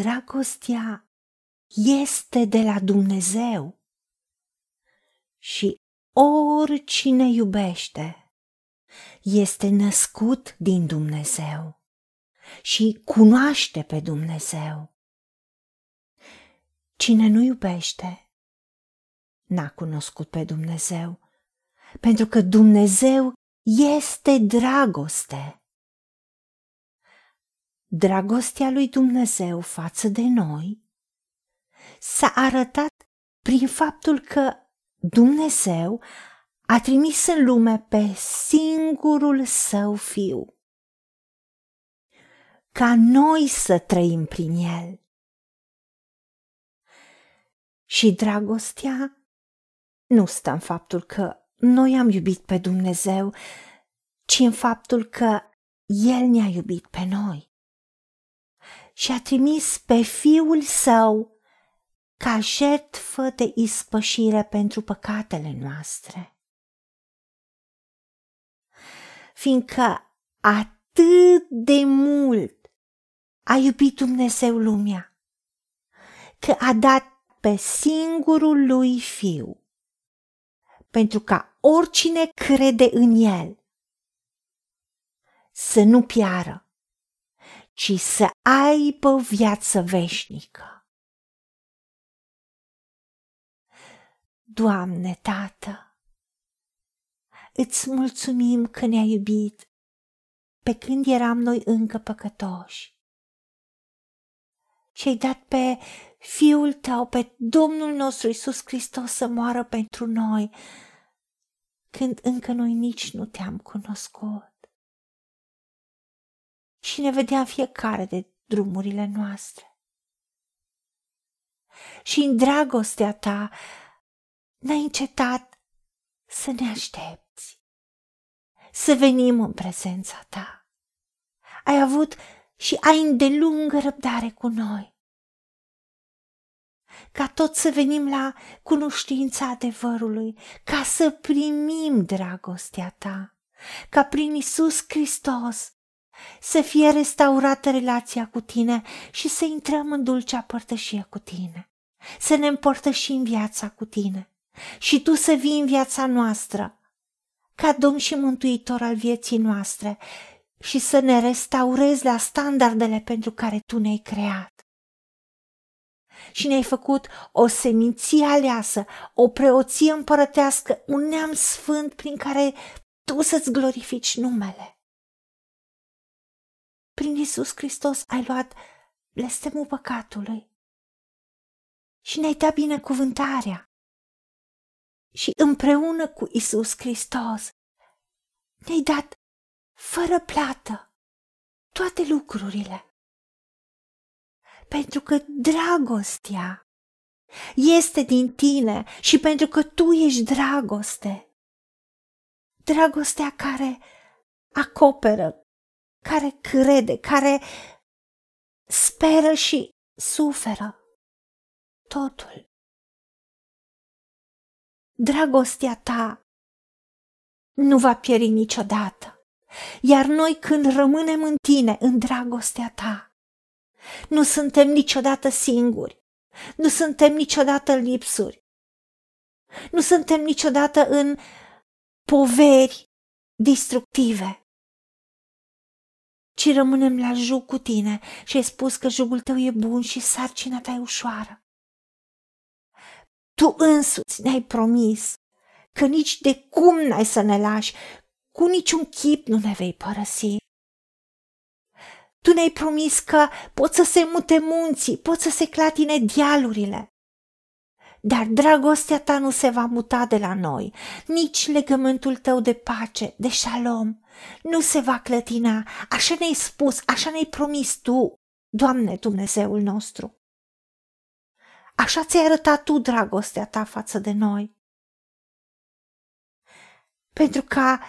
dragostea este de la Dumnezeu și oricine iubește este născut din Dumnezeu și cunoaște pe Dumnezeu. Cine nu iubește, n-a cunoscut pe Dumnezeu, pentru că Dumnezeu este dragoste. Dragostea lui Dumnezeu față de noi s-a arătat prin faptul că Dumnezeu a trimis în lume pe singurul său fiu, ca noi să trăim prin el. Și dragostea nu stă în faptul că noi am iubit pe Dumnezeu, ci în faptul că El ne-a iubit pe noi și a trimis pe Fiul Său ca jertfă de ispășire pentru păcatele noastre. Fiindcă atât de mult a iubit Dumnezeu lumea, că a dat pe singurul lui Fiu, pentru ca oricine crede în El să nu piară, ci să aibă viață veșnică. Doamne, Tată, îți mulțumim că ne-ai iubit pe când eram noi încă păcătoși și ai dat pe Fiul tău, pe Domnul nostru Isus Hristos să moară pentru noi, când încă noi nici nu te-am cunoscut. Și ne vedeam fiecare de drumurile noastre. Și în dragostea ta n-ai încetat să ne aștepți, să venim în prezența ta. Ai avut și ai îndelungă răbdare cu noi ca tot să venim la cunoștința adevărului, ca să primim dragostea ta, ca prin Isus Hristos să fie restaurată relația cu tine și să intrăm în dulcea părtășie cu tine, să ne împărtășim viața cu tine. Și tu să vii în viața noastră ca Domn și Mântuitor al vieții noastre și să ne restaurezi la standardele pentru care tu ne-ai creat. Și ne-ai făcut o seminție aleasă, o preoție împărătească, un neam sfânt prin care tu să-ți glorifici numele. Prin Isus Hristos ai luat blestemul păcatului și ne-ai dat binecuvântarea. Și împreună cu Isus Hristos ne-ai dat fără plată toate lucrurile pentru că dragostea este din tine și pentru că tu ești dragoste. Dragostea care acoperă, care crede, care speră și suferă totul. Dragostea ta nu va pieri niciodată, iar noi când rămânem în tine, în dragostea ta, nu suntem niciodată singuri. Nu suntem niciodată lipsuri. Nu suntem niciodată în poveri destructive. Ci rămânem la jug cu tine și ai spus că jugul tău e bun și sarcina ta e ușoară. Tu însuți ne-ai promis că nici de cum n-ai să ne lași, cu niciun chip nu ne vei părăsi. Tu ne-ai promis că pot să se mute munții, pot să se clatine dealurile. Dar dragostea ta nu se va muta de la noi, nici legământul tău de pace, de șalom, nu se va clătina, așa ne-ai spus, așa ne-ai promis tu, Doamne Dumnezeul nostru. Așa ți-ai arătat tu dragostea ta față de noi. Pentru ca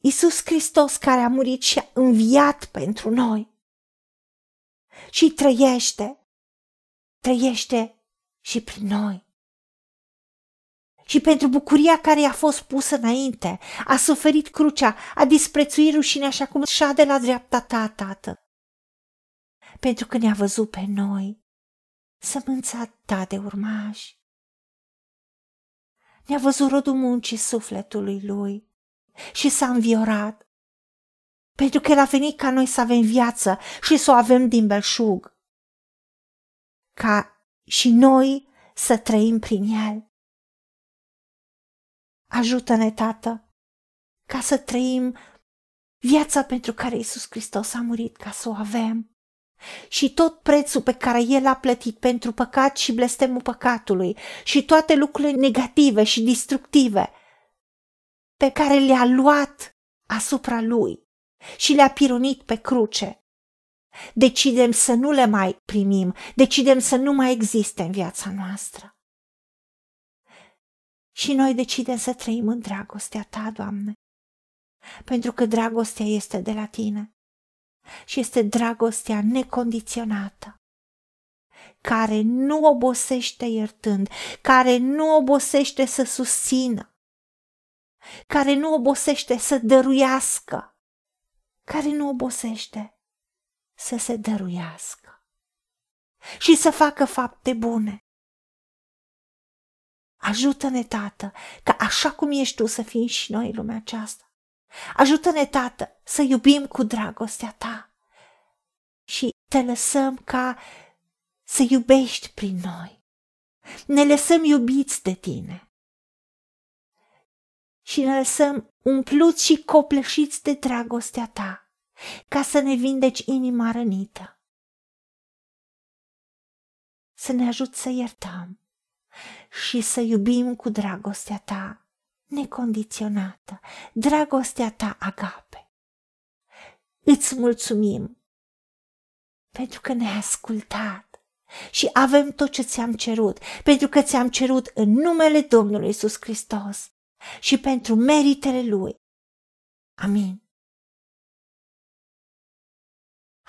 Isus Hristos care a murit și a înviat pentru noi. Și trăiește, trăiește și prin noi. Și pentru bucuria care i-a fost pusă înainte, a suferit crucea, a disprețuit rușinea așa cum șade la dreapta ta, Tată. pentru că ne-a văzut pe noi, sămânța ta de urmași. Ne-a văzut rodul muncii sufletului lui și s-a înviorat, pentru că el a venit ca noi să avem viață și să o avem din belșug, ca și noi să trăim prin el. Ajută-ne, Tată, ca să trăim viața pentru care Isus Hristos a murit ca să o avem și tot prețul pe care El a plătit pentru păcat și blestemul păcatului și toate lucrurile negative și destructive pe care le-a luat asupra Lui și le-a pironit pe cruce. Decidem să nu le mai primim, decidem să nu mai existe în viața noastră. Și noi decidem să trăim în dragostea Ta, Doamne, pentru că dragostea este de la Tine și este dragostea necondiționată, care nu obosește iertând, care nu obosește să susțină, care nu obosește să dăruiască, care nu obosește să se dăruiască și să facă fapte bune. Ajută-ne, Tată, ca așa cum ești Tu să fim și noi lumea aceasta. Ajută-ne, Tată, să iubim cu dragostea Ta și te lăsăm ca să iubești prin noi. Ne lăsăm iubiți de Tine și ne lăsăm umpluți și copleșiți de dragostea Ta ca să ne vindeci inima rănită. Să ne ajut să iertăm și să iubim cu dragostea Ta necondiționată, dragostea ta agape. Îți mulțumim pentru că ne-ai ascultat și avem tot ce ți-am cerut, pentru că ți-am cerut în numele Domnului Isus Hristos și pentru meritele Lui. Amin.